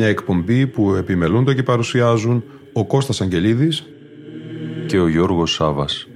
Μια εκπομπή που επιμελούνται και παρουσιάζουν ο Κώστας Αγγελίδης και ο Γιώργος Σάβας.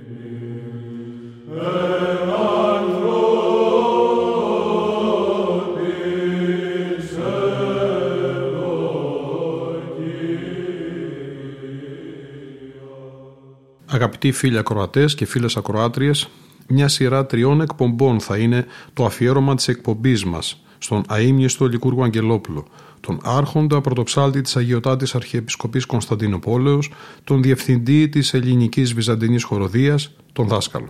Αγαπητοί φίλοι ακροατές και φίλες ακροάτριες, μια σειρά τριών εκπομπών θα είναι το αφιέρωμα της εκπομπής μας στον αείμνηστο Λικούργο Αγγελόπουλο, τον άρχοντα πρωτοψάλτη της Αγιωτάτης Αρχιεπισκοπής Κωνσταντινοπόλεως, τον διευθυντή της ελληνικής βυζαντινής χοροδίας, τον δάσκαλο.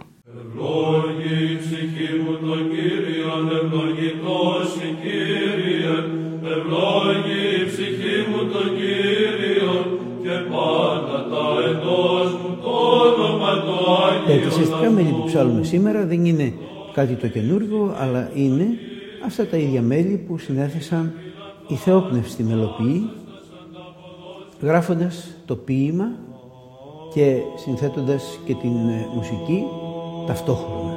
Τα εκκλησιαστικά μέλη που ψάλουμε σήμερα δεν είναι κάτι το καινούργιο, αλλά είναι αυτά τα ίδια μέλη που συνέθεσαν η θεόπνευστη μελοποιή γράφοντας το ποίημα και συνθέτοντας και την ε, μουσική ταυτόχρονα.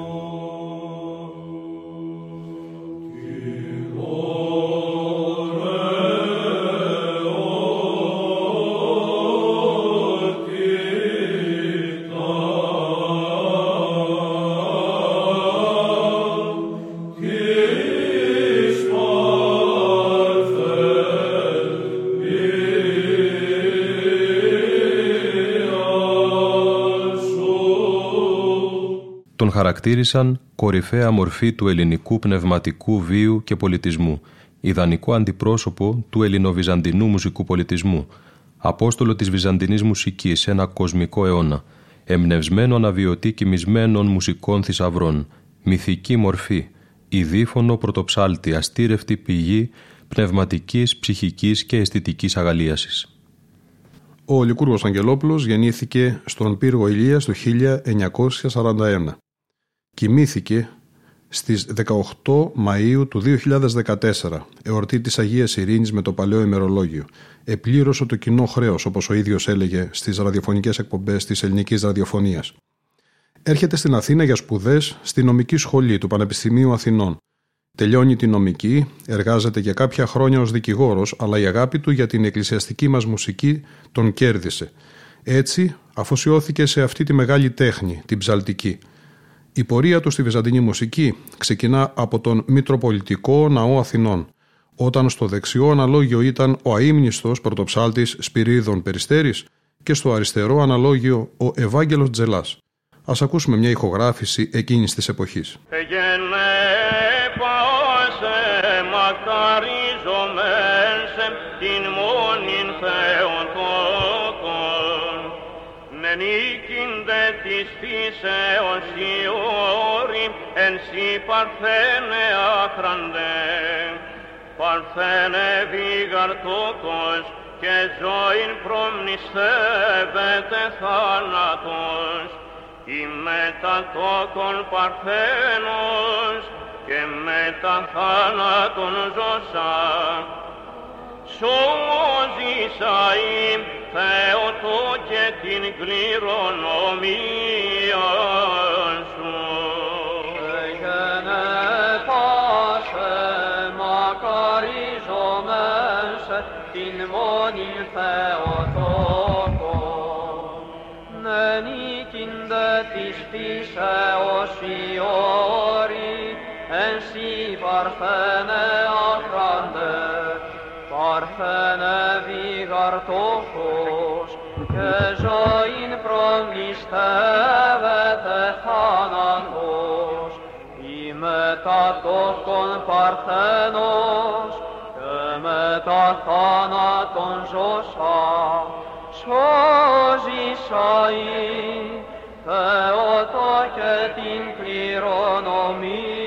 Χαρακτήρισαν κορυφαία μορφή του ελληνικού πνευματικού βίου και πολιτισμού, ιδανικό αντιπρόσωπο του ελληνοβυζαντινού μουσικού πολιτισμού, απόστολο της βυζαντινής μουσικής σε ένα κοσμικό αιώνα, εμπνευσμένο αναβιωτή κοιμισμένων μουσικών θησαυρών, μυθική μορφή, ειδίφωνο πρωτοψάλτη, αστήρευτη πηγή πνευματικής, ψυχικής και αισθητικής αγαλίασης. Ο Λικούργος Αγγελόπουλος γεννήθηκε στον πύργο Ηλίας το 1941 κοιμήθηκε στις 18 Μαΐου του 2014, εορτή της Αγίας Ειρήνης με το παλαιό ημερολόγιο. Επλήρωσε το κοινό χρέος, όπως ο ίδιος έλεγε στις ραδιοφωνικές εκπομπές της ελληνικής ραδιοφωνίας. Έρχεται στην Αθήνα για σπουδές στη νομική σχολή του Πανεπιστημίου Αθηνών. Τελειώνει τη νομική, εργάζεται για κάποια χρόνια ως δικηγόρος, αλλά η αγάπη του για την εκκλησιαστική μας μουσική τον κέρδισε. Έτσι, αφοσιώθηκε σε αυτή τη μεγάλη τέχνη, την ψαλτική – η πορεία του στη Βυζαντινή μουσική ξεκινά από τον Μητροπολιτικό Ναό Αθηνών, όταν στο δεξιό αναλόγιο ήταν ο αείμνηστος πρωτοψάλτης Σπυρίδων Περιστέρης και στο αριστερό αναλόγιο ο Ευάγγελος Τζελάς. Ας ακούσουμε μια ηχογράφηση εκείνης της εποχής. την της φύσεως η όρη εν σύ παρθένε άχραντε. Παρθένε βηγαρτόκος και ζωήν προμνηστεύεται θάνατος. Η μετατόκον παρθένος και μετά θάνατον ζώσα. Σώζησα ημ Θεότο και την κληρονομία σου. Έγινε πάσε μακαριζόμες την μόνη Θεοτόκο. Νενίκυνται της φύσεως οι όροι εν σύ παρθένε αχράντε παρθένε βηγαρτόχος και ζωήν προμνηστεύεται θάνατος. Ή μετά τόκον παρθένος και μετά θάνατον ζώσα. Σώζησα ή Θεότο και την κληρονομία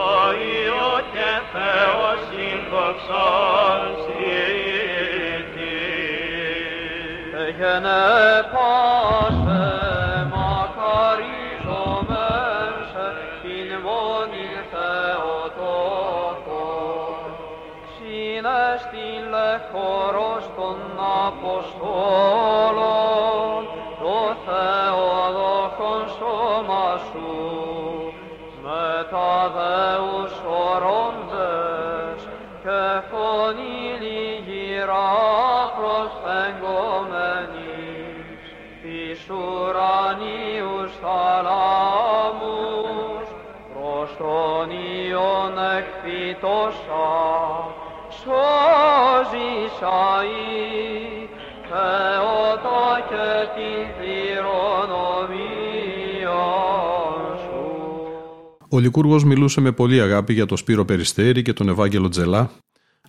το Υιό και Θεός συντοξόν στήτη. Εγενε πάσε μακαρίζομεν σε την μόνη Θεοτόκο. Συνέστηλε χώρος των Αποστόλων εκφυτώσα σώζησαί Θεότα και την κληρονομία σου. Ο Λικούργος μιλούσε με πολύ αγάπη για τον Σπύρο Περιστέρη και τον Ευάγγελο Τζελά.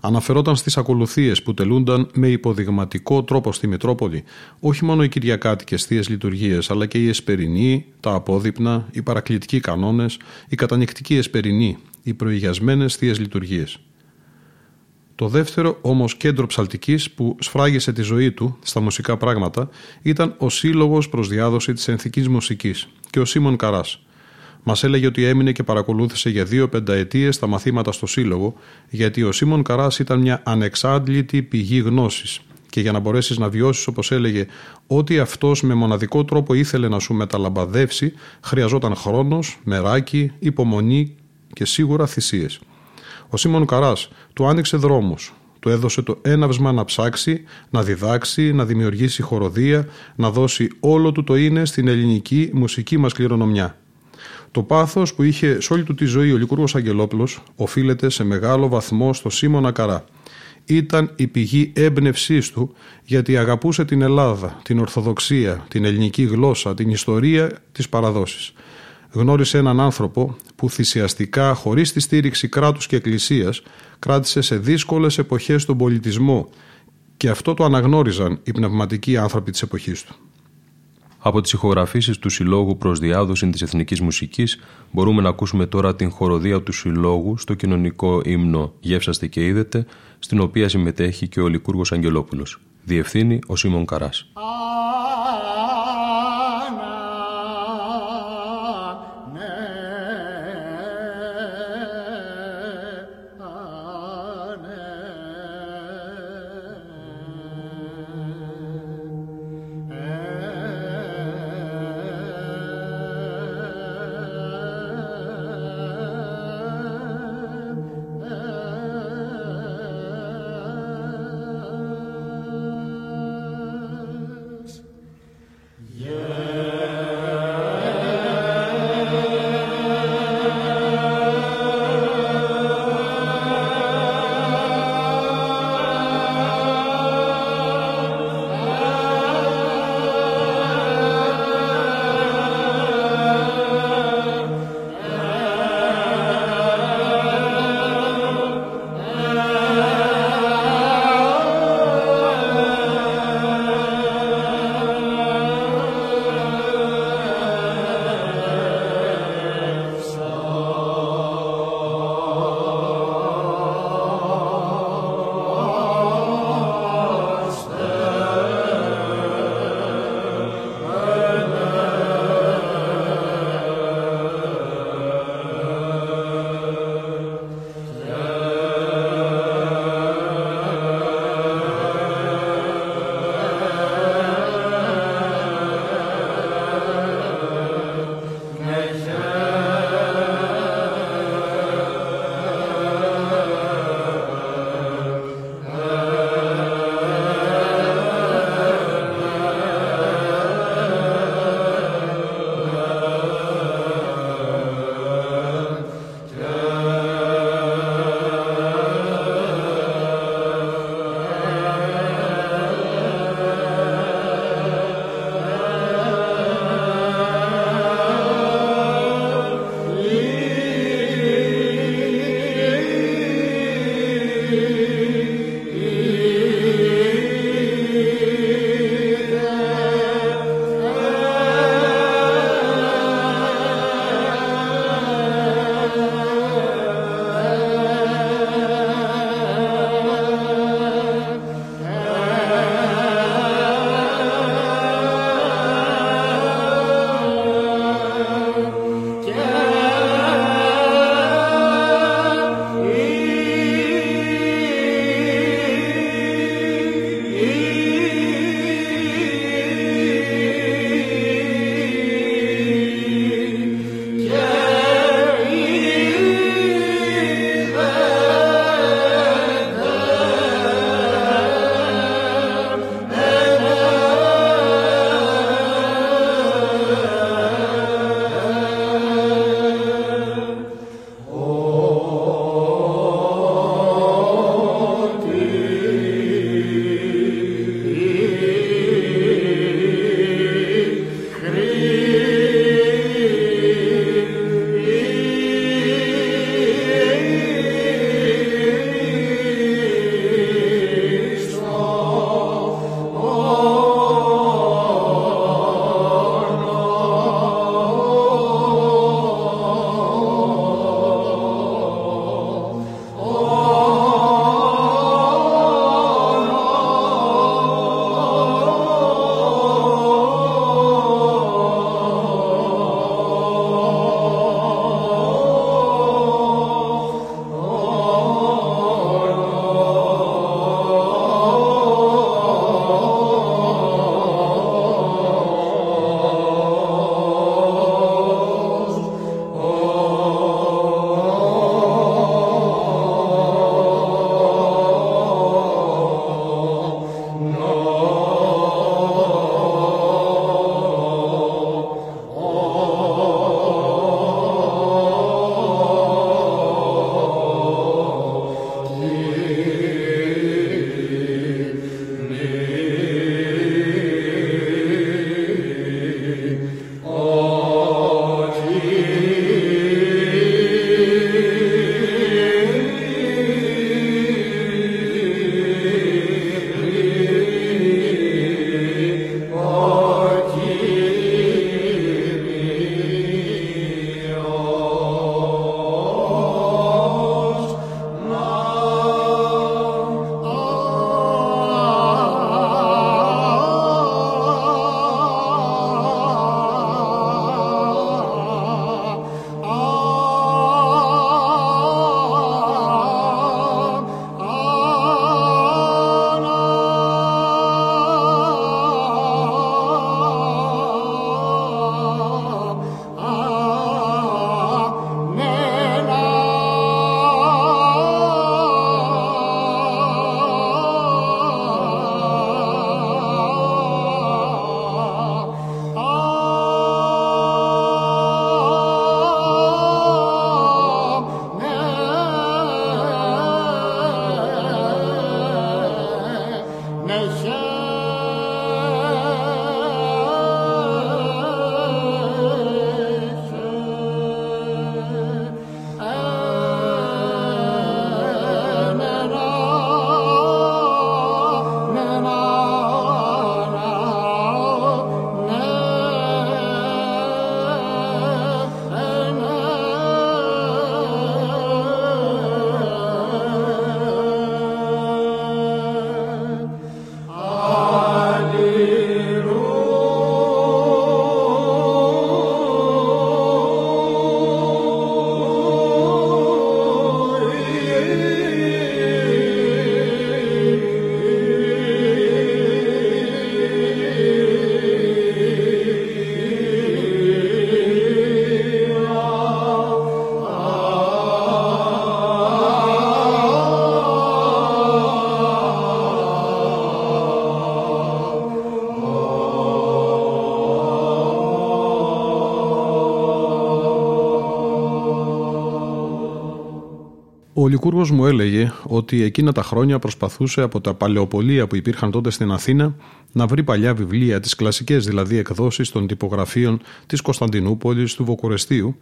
Αναφερόταν στις ακολουθίες που τελούνταν με υποδειγματικό τρόπο στη Μητρόπολη όχι μόνο οι Κυριακάτικες θείες λειτουργίες αλλά και οι εσπερινοί, τα απόδειπνα, οι παρακλητικοί κανόνες, οι κατανικτικοί εσπερινοί, οι προηγιασμένες θείες λειτουργίες. Το δεύτερο όμως κέντρο ψαλτικής που σφράγισε τη ζωή του στα μουσικά πράγματα ήταν ο Σύλλογος προς διάδοση της ενθικής μουσικής και ο Σίμων Καράς. Μας έλεγε ότι έμεινε και παρακολούθησε για δύο πενταετίες τα μαθήματα στο Σύλλογο, γιατί ο Σίμων Καράς ήταν μια ανεξάντλητη πηγή γνώσης. Και για να μπορέσεις να βιώσεις, όπως έλεγε, ό,τι αυτός με μοναδικό τρόπο ήθελε να σου μεταλαμπαδεύσει, χρειαζόταν χρόνος, μεράκι, υπομονή και σίγουρα θυσίες. Ο Σίμων Καράς του άνοιξε δρόμους. Του έδωσε το έναυσμα να ψάξει, να διδάξει, να δημιουργήσει χοροδία, να δώσει όλο του το είναι στην ελληνική μουσική μας κληρονομιά. Το πάθος που είχε σε όλη του τη ζωή ο Λικούργο Αγγελόπουλος οφείλεται σε μεγάλο βαθμό στο Σίμωνα Καρά. Ήταν η πηγή έμπνευσής του γιατί αγαπούσε την Ελλάδα, την Ορθοδοξία, την ελληνική γλώσσα, την ιστορία, τις παραδόσεις γνώρισε έναν άνθρωπο που θυσιαστικά, χωρίς τη στήριξη κράτους και εκκλησίας, κράτησε σε δύσκολες εποχές τον πολιτισμό και αυτό το αναγνώριζαν οι πνευματικοί άνθρωποι της εποχής του. Από τις ηχογραφήσεις του Συλλόγου προς διάδοση της εθνικής μουσικής μπορούμε να ακούσουμε τώρα την χοροδία του Συλλόγου στο κοινωνικό ύμνο «Γεύσαστε και είδετε» στην οποία συμμετέχει και ο Λικούργος Αγγελόπουλος. Διευθύνει ο Σίμων Καράς. Ο Λικούργος μου έλεγε ότι εκείνα τα χρόνια προσπαθούσε από τα παλαιοπολία που υπήρχαν τότε στην Αθήνα να βρει παλιά βιβλία, τις κλασικές δηλαδή εκδόσεις των τυπογραφίων της Κωνσταντινούπολης, του Βοκορεστίου,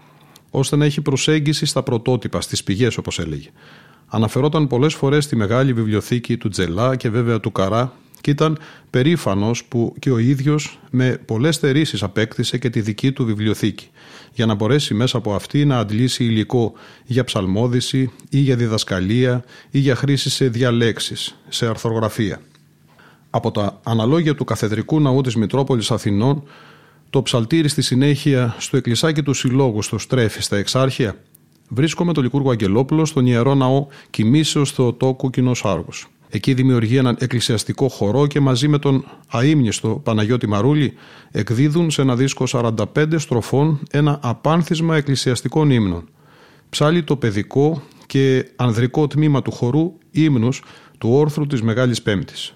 ώστε να έχει προσέγγιση στα πρωτότυπα, στις πηγές όπως έλεγε. Αναφερόταν πολλές φορές στη μεγάλη βιβλιοθήκη του Τζελά και βέβαια του Καρά και ήταν περήφανος που και ο ίδιος με πολλές θερήσεις απέκτησε και τη δική του βιβλιοθήκη για να μπορέσει μέσα από αυτή να αντλήσει υλικό για ψαλμόδηση ή για διδασκαλία ή για χρήση σε διαλέξεις, σε αρθρογραφία. Από τα αναλόγια του Καθεδρικού Ναού της Μητρόπολης Αθηνών το ψαλτήρι στη συνέχεια στο εκκλησάκι του Συλλόγου στο Στρέφη στα Εξάρχεια βρίσκομαι το Λικούργο Αγγελόπουλο στον ιερό ναό Κοιμήσεως Θεοτόκου Κοινό Άργος. Εκεί δημιουργεί έναν εκκλησιαστικό χορό και μαζί με τον αείμνηστο Παναγιώτη Μαρούλη εκδίδουν σε ένα δίσκο 45 στροφών ένα απάνθισμα εκκλησιαστικών ύμνων. Ψάλει το παιδικό και ανδρικό τμήμα του χορού ύμνους του όρθρου της Μεγάλης Πέμπτης.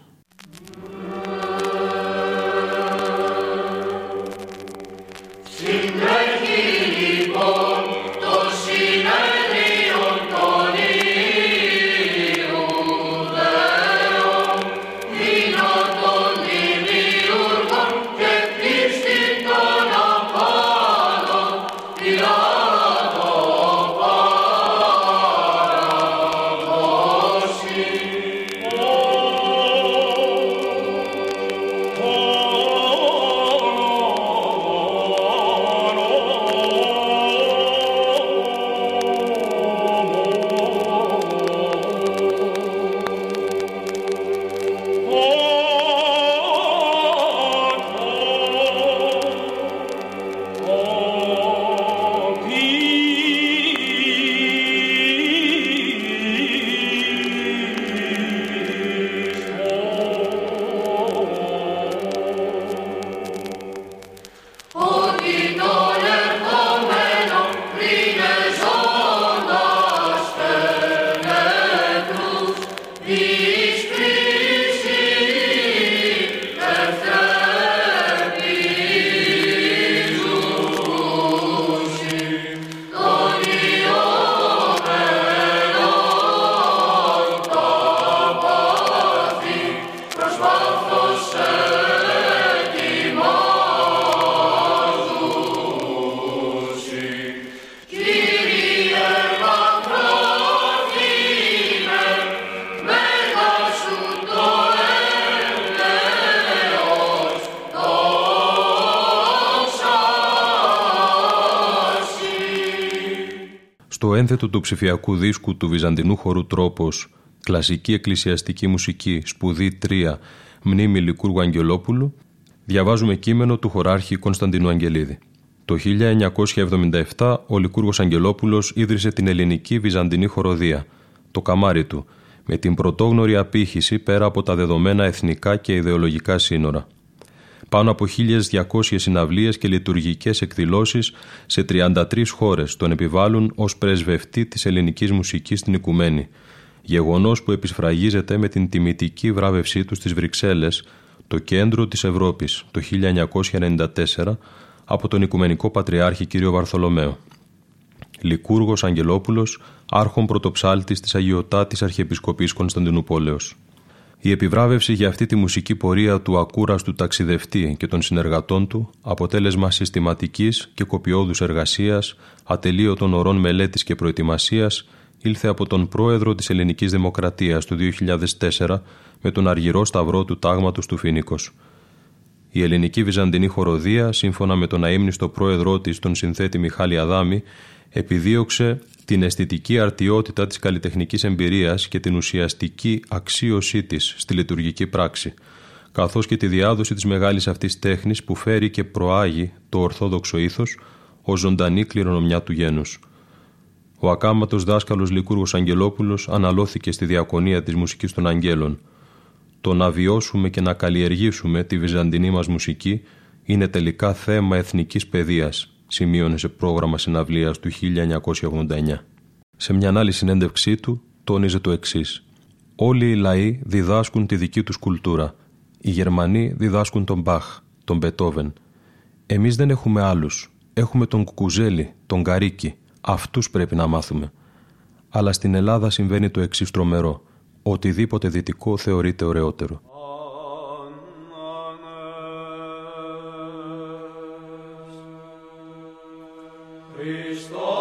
Ένθετο του ψηφιακού δίσκου του Βυζαντινού χορού τρόπος «Κλασική εκκλησιαστική μουσική, σπουδή 3, μνήμη Λικούργου Αγγελόπουλου», διαβάζουμε κείμενο του χωράρχη Κωνσταντινού Αγγελίδη. Το 1977 ο Λικούργος Αγγελόπουλος ίδρυσε την ελληνική Βυζαντινή χοροδία, το καμάρι του, με την πρωτόγνωρη απήχηση πέρα από τα δεδομένα εθνικά και ιδεολογικά σύνορα πάνω από 1.200 συναυλίες και λειτουργικές εκδηλώσεις σε 33 χώρες τον επιβάλλουν ως πρεσβευτή της ελληνικής μουσικής στην Οικουμένη, γεγονός που επισφραγίζεται με την τιμητική βράβευσή τους στις Βρυξέλλες, το κέντρο της Ευρώπης, το 1994, από τον Οικουμενικό Πατριάρχη κ. Βαρθολομαίο. Λικούργος Αγγελόπουλος, άρχον πρωτοψάλτης της Αγιωτάτης Αρχιεπισκοπής Κωνσταντινούπολεως. Η επιβράβευση για αυτή τη μουσική πορεία του ακούραστου ταξιδευτή και των συνεργατών του, αποτέλεσμα συστηματικής και κοπιώδους εργασίας, ατελείωτων ωρών μελέτης και προετοιμασίας, ήλθε από τον πρόεδρο της Ελληνικής Δημοκρατίας του 2004 με τον αργυρό σταυρό του τάγματος του Φίνικος. Η ελληνική βυζαντινή χοροδία, σύμφωνα με τον αείμνηστο πρόεδρό της, τον συνθέτη Μιχάλη Αδάμη, επιδίωξε την αισθητική αρτιότητα της καλλιτεχνικής εμπειρίας και την ουσιαστική αξίωσή της στη λειτουργική πράξη, καθώς και τη διάδοση της μεγάλης αυτής τέχνης που φέρει και προάγει το ορθόδοξο ήθος ως ζωντανή κληρονομιά του γένους. Ο ακάματος δάσκαλος Λικούργος Αγγελόπουλος αναλώθηκε στη διακονία της μουσικής των Αγγέλων. Το να βιώσουμε και να καλλιεργήσουμε τη βυζαντινή μας μουσική είναι τελικά θέμα εθνικής παιδείας, σημείωνε σε πρόγραμμα συναυλίας του 1989. Σε μια άλλη συνέντευξή του τόνιζε το εξής. Όλοι οι λαοί διδάσκουν τη δική τους κουλτούρα. Οι Γερμανοί διδάσκουν τον Μπαχ, τον Μπετόβεν. Εμείς δεν έχουμε άλλους. Έχουμε τον Κουκουζέλη, τον Καρίκη. Αυτούς πρέπει να μάθουμε. Αλλά στην Ελλάδα συμβαίνει το εξής τρομερό. Οτιδήποτε δυτικό θεωρείται ωραιότερο. Christos.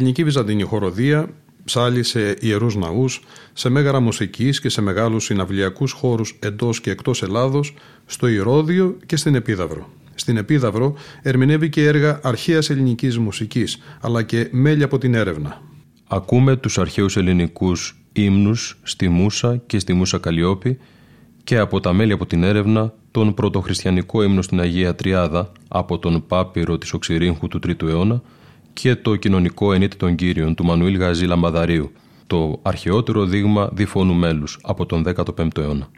Ελληνική βυζαντινή χοροδία ψάλει σε ιερούς ναούς, σε μέγαρα μουσικής και σε μεγάλους συναυλιακούς χώρους εντός και εκτός Ελλάδος, στο Ηρώδιο και στην Επίδαυρο. Στην Επίδαυρο ερμηνεύει και έργα αρχαίας ελληνικής μουσικής, αλλά και μέλη από την έρευνα. Ακούμε τους αρχαίους ελληνικούς ύμνους στη Μούσα και στη Μούσα Καλλιόπη και από τα μέλη από την έρευνα τον πρωτοχριστιανικό ύμνο στην Αγία Τριάδα από τον Πάπυρο της Οξυρίνχου του 3ου αιώνα και το κοινωνικό ενίτη των Κύριων του Μανουήλ Γαζή Λαμπαδαρίου, το αρχαιότερο δείγμα διφώνου μέλους από τον 15ο αιώνα.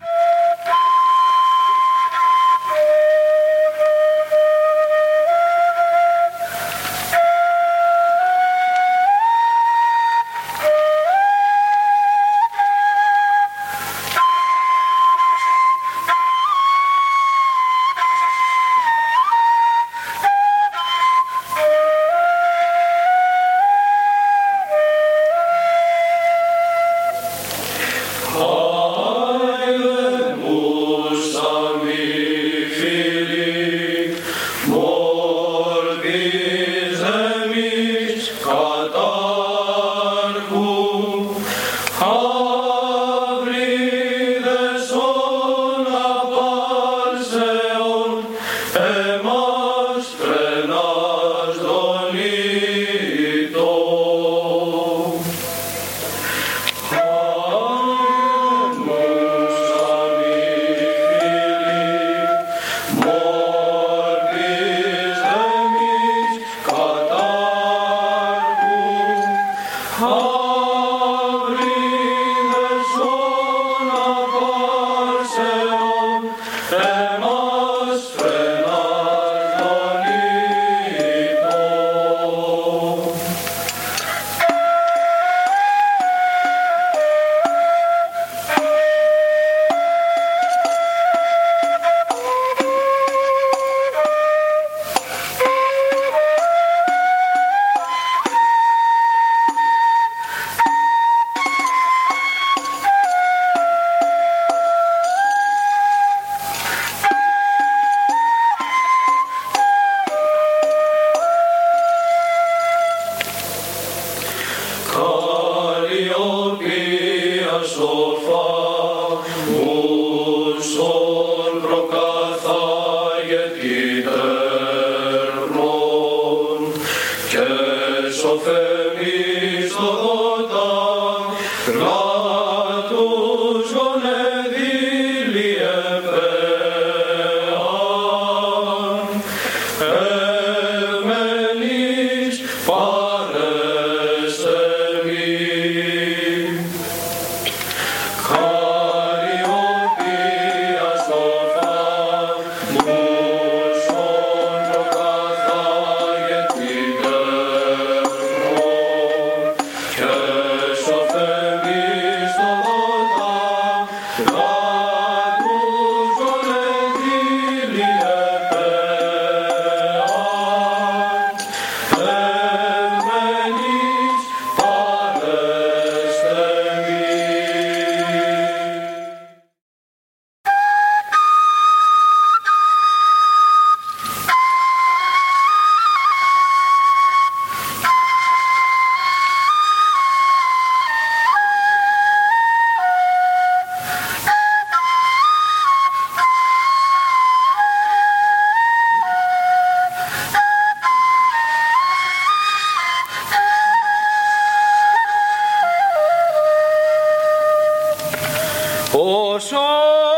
我说。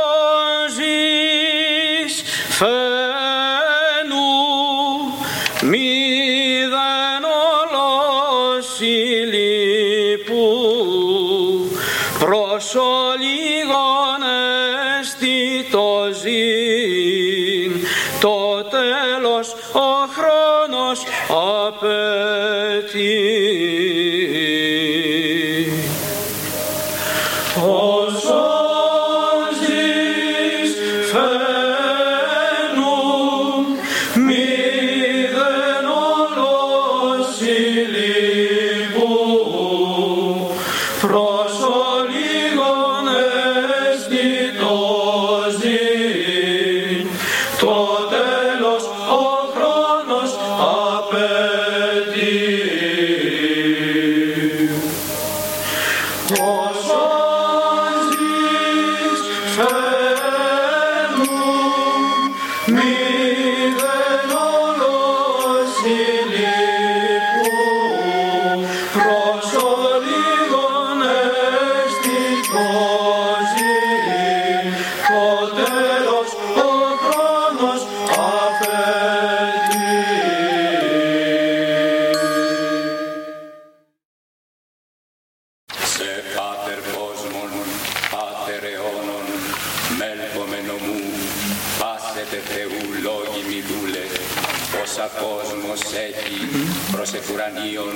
ουρανίων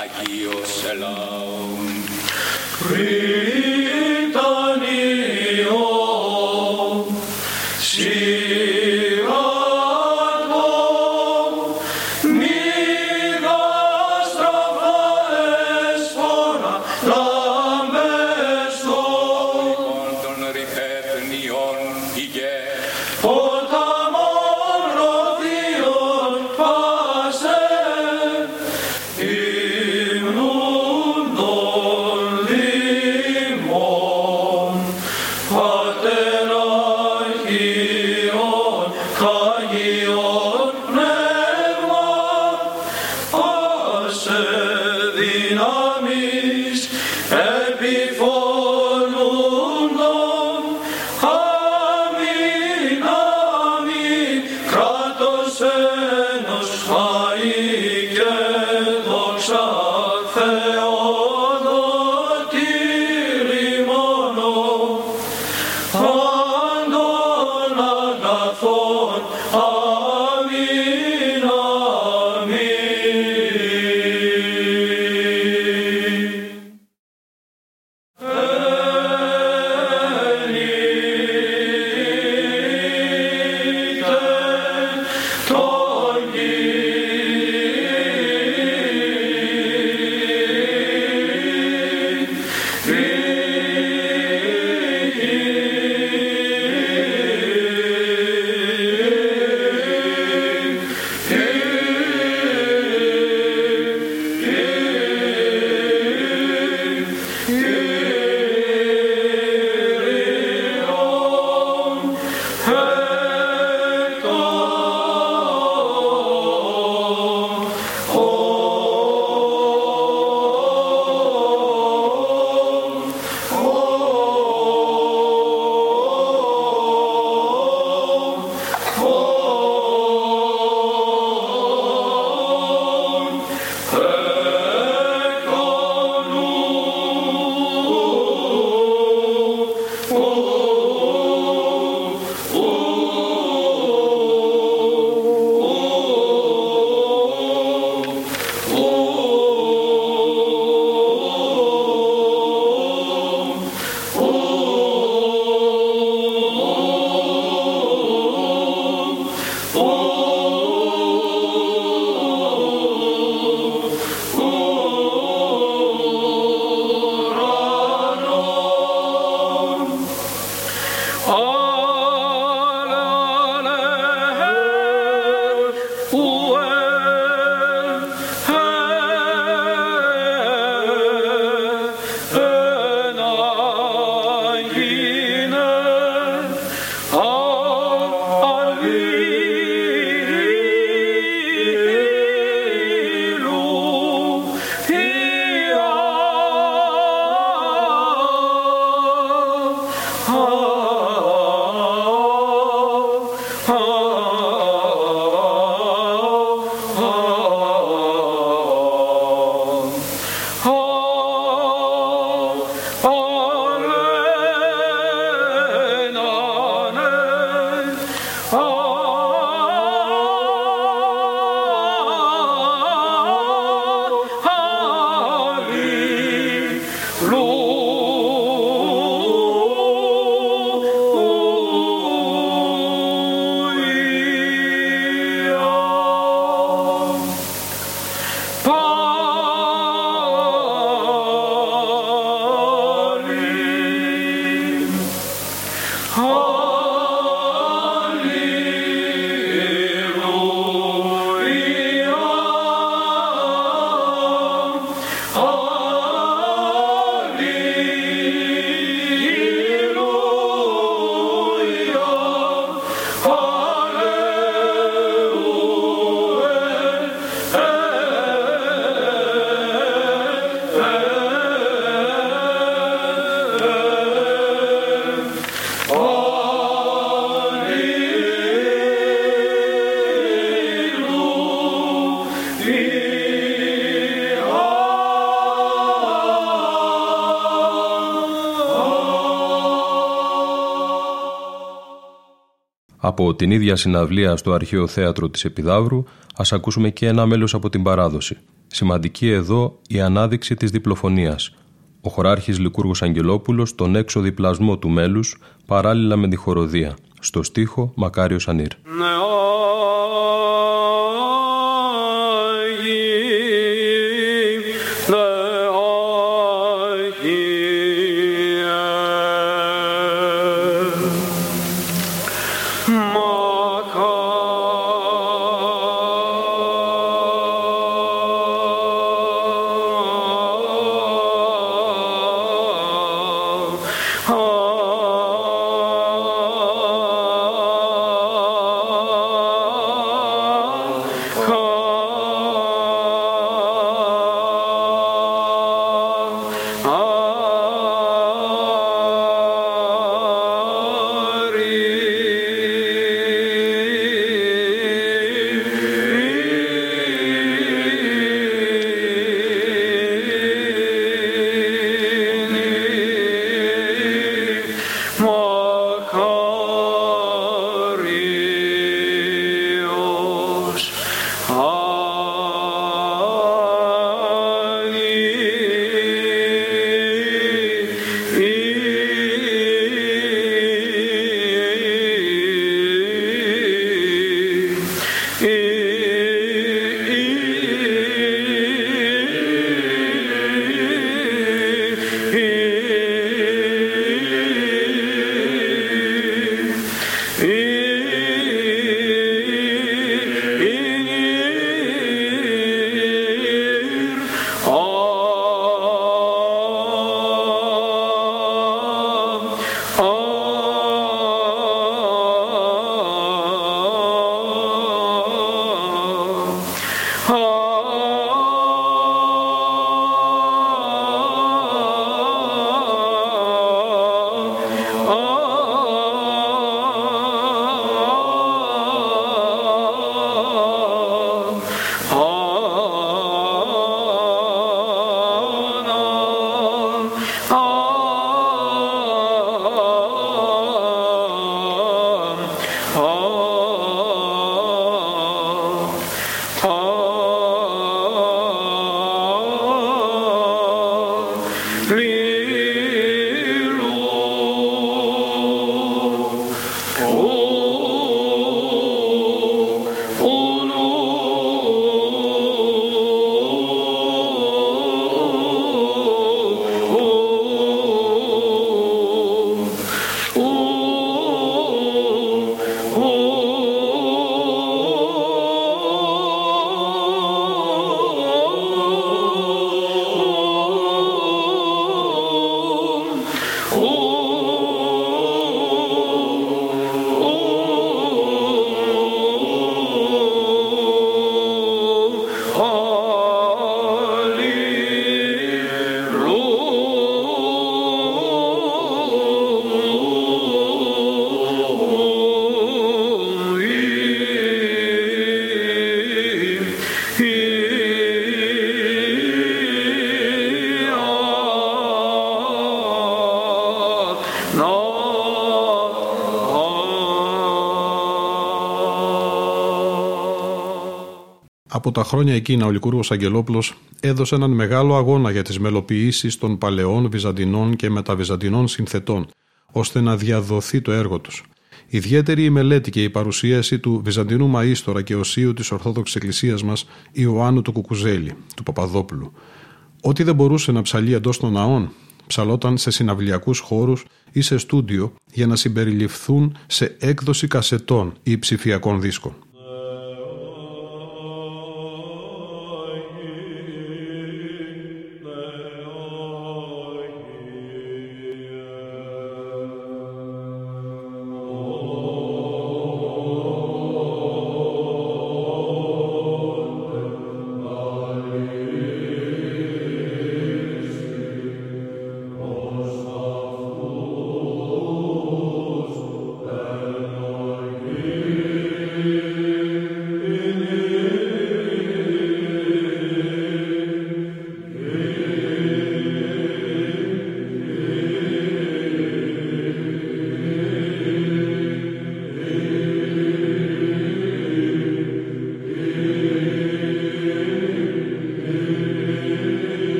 Αγίος ελάων. Από την ίδια συναυλία στο Αρχαίο Θέατρο της Επιδαύρου ας ακούσουμε και ένα μέλος από την παράδοση, Σημαντική εδώ η ανάδειξη της διπλοφωνίας. Ο χωράρχης Λικούργος Αγγελόπουλος τον έξω διπλασμό του μέλους παράλληλα με τη χοροδία. Στο στίχο Μακάριος Ανήρ. Από τα χρόνια εκείνα ο Λικούργος Αγγελόπουλος έδωσε έναν μεγάλο αγώνα για τις μελοποιήσεις των παλαιών Βυζαντινών και μεταβυζαντινών συνθετών, ώστε να διαδοθεί το έργο τους. Ιδιαίτερη η μελέτη και η παρουσίαση του Βυζαντινού Μαΐστορα και οσίου της Ορθόδοξης Εκκλησίας μας Ιωάννου του Κουκουζέλη, του Παπαδόπουλου. Ό,τι δεν μπορούσε να ψαλεί εντός των ναών, ψαλόταν σε συναυλιακούς χώρους ή σε στούντιο για να συμπεριληφθούν σε έκδοση κασετών ή ψηφιακών δίσκων.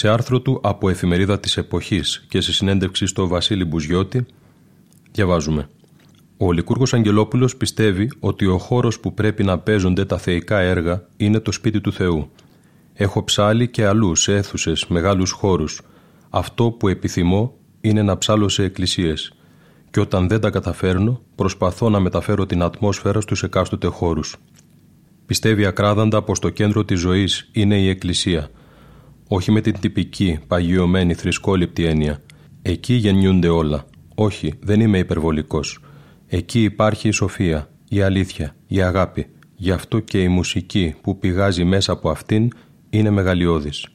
Σε άρθρο του από εφημερίδα της εποχής και σε συνέντευξη στο Βασίλη Μπουζιώτη διαβάζουμε ο Λικούργο Αγγελόπουλος πιστεύει ότι ο χώρος που πρέπει να παίζονται τα θεϊκά έργα είναι το σπίτι του Θεού. Έχω ψάλει και αλλού σε αίθουσες, μεγάλους χώρους. Αυτό που επιθυμώ είναι να ψάλω σε εκκλησίες. Και όταν δεν τα καταφέρνω, προσπαθώ να μεταφέρω την ατμόσφαιρα στους εκάστοτε χώρους. Πιστεύει ακράδαντα πως το κέντρο της ζωής είναι η Εκκλησία. Όχι με την τυπική, παγιωμένη, θρησκόληπτη έννοια. Εκεί γεννιούνται όλα. Όχι, δεν είμαι υπερβολικός. Εκεί υπάρχει η σοφία, η αλήθεια, η αγάπη. Γι' αυτό και η μουσική που πηγάζει μέσα από αυτήν είναι μεγαλειώδης.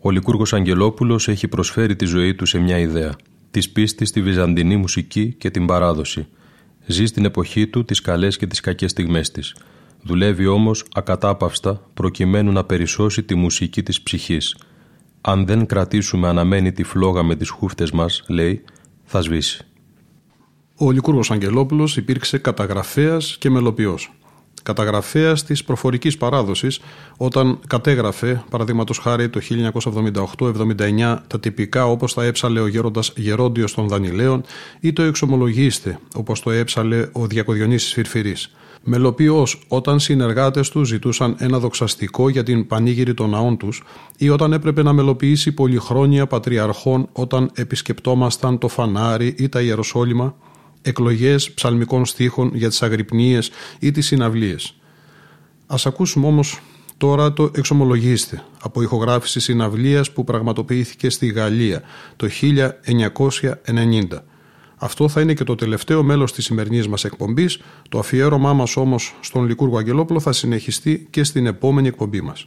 Ο Λικούργος Αγγελόπουλος έχει προσφέρει τη ζωή του σε μια ιδέα. Της πίστης στη βυζαντινή μουσική και την παράδοση. Ζει στην εποχή του τις καλές και τις κακές στιγμές της. Δουλεύει όμως ακατάπαυστα προκειμένου να περισσώσει τη μουσική της ψυχής. Αν δεν κρατήσουμε αναμένη τη φλόγα με τις χούφτες μας, λέει, θα σβήσει. Ο Λικούργος Αγγελόπουλος υπήρξε καταγραφέας και μελοποιός. Καταγραφέας της προφορικής παράδοσης όταν κατέγραφε, παραδείγματος χάρη το 1978-79, τα τυπικά όπως τα έψαλε ο γέροντας Γερόντιος των Δανιλαίων ή το εξομολογήστε όπως το έψαλε ο Διακοδιονύσης Φυρφυρής. Μελοποιός όταν συνεργάτες τους ζητούσαν ένα δοξαστικό για την πανήγυρη των ναών τους ή όταν έπρεπε να μελοποιήσει πολυχρόνια πατριαρχών όταν επισκεπτόμασταν το φανάρι ή τα Ιεροσόλυμα εκλογές ψαλμικών στίχων για τις αγρυπνίες ή τις συναυλίες. Ας ακούσουμε όμως τώρα το «Εξομολογήστε» από ηχογράφηση συναυλίας που πραγματοποιήθηκε στη Γαλλία το 1990. Αυτό θα είναι και το τελευταίο μέλος της σημερινής μας εκπομπής. Το αφιέρωμά μας όμως στον Λικούργο Αγγελόπουλο θα συνεχιστεί και στην επόμενη εκπομπή μας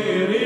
Spirit.